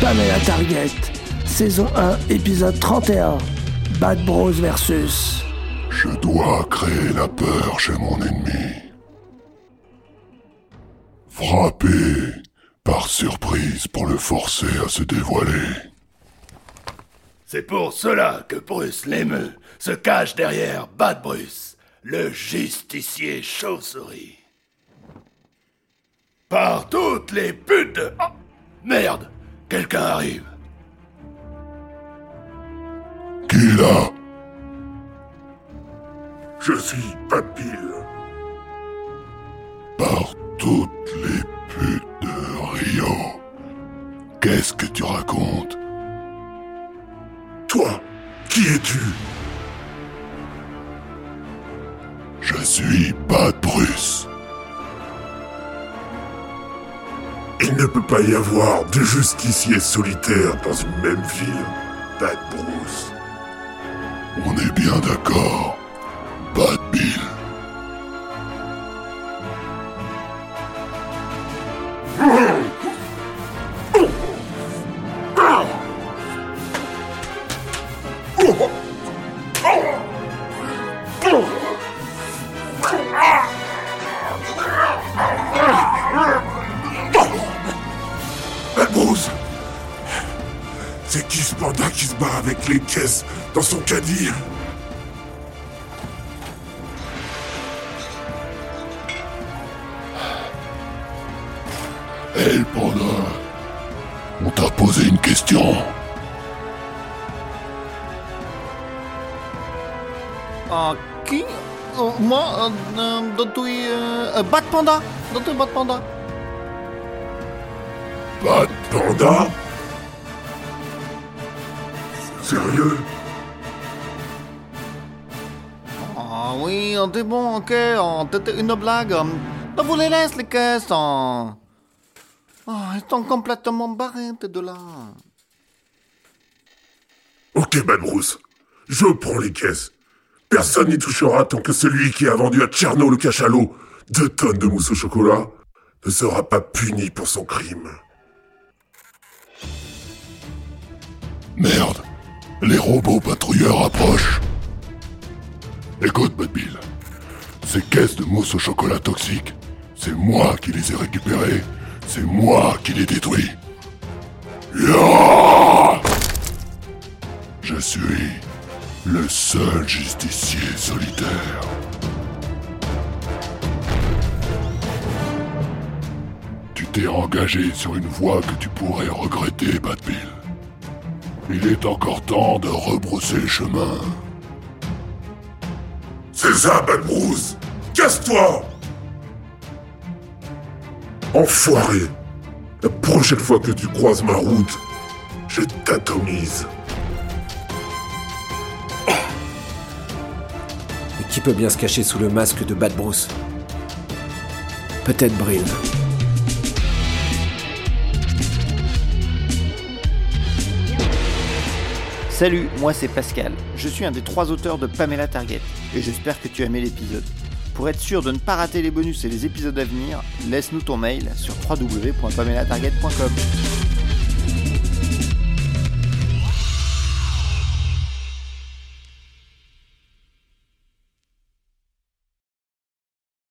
Pamela Target, saison 1, épisode 31. Bad Bros versus. Je dois créer la peur chez mon ennemi. Frapper par surprise pour le forcer à se dévoiler. C'est pour cela que Bruce l'émeu se cache derrière Bad Bruce, le justicier chauve-souris. Par toutes les putes de... Oh, merde Quelqu'un arrive. Qui est là? Je suis Papille. Par toutes les putes de Rio. Qu'est-ce que tu racontes? Toi, qui es-tu? Je suis Bad Bruce. Il ne peut pas y avoir de justiciers solitaires dans une même ville, Bad Bruce. On est bien d'accord. Bad Bill. C'est qui ce panda qui se bat avec les caisses dans son caddie Hé, le panda. On t'a posé une question. Ah, qui? Oh, Moi, euh, euh. Euh, Bat Panda Dotuy Bat Panda Bad Panda? Sérieux Ah oui, t'es bon, ok, oh, c'était une blague. euh, Vous les laisse, les caisses. oh. Ah, ils sont complètement barrés, tes deux-là. Ok, Bad Bruce. Je prends les caisses. Personne n'y touchera tant que celui qui a vendu à Tcherno le cachalot deux tonnes de mousse au chocolat ne sera pas puni pour son crime. Merde. Les robots patrouilleurs approchent. Écoute, Bad Bill. Ces caisses de mousse au chocolat toxique, c'est moi qui les ai récupérées. C'est moi qui les détruis. Je suis le seul justicier solitaire. Tu t'es engagé sur une voie que tu pourrais regretter, Bad Bill. Il est encore temps de rebrousser chemin. C'est ça, Bad Bruce Casse-toi Enfoiré La prochaine fois que tu croises ma route, je t'atomise. Mais qui peut bien se cacher sous le masque de Bad Bruce Peut-être Brill. Salut, moi c'est Pascal. Je suis un des trois auteurs de Pamela Target et j'espère que tu as aimé l'épisode. Pour être sûr de ne pas rater les bonus et les épisodes à venir, laisse-nous ton mail sur www.pamelatarget.com.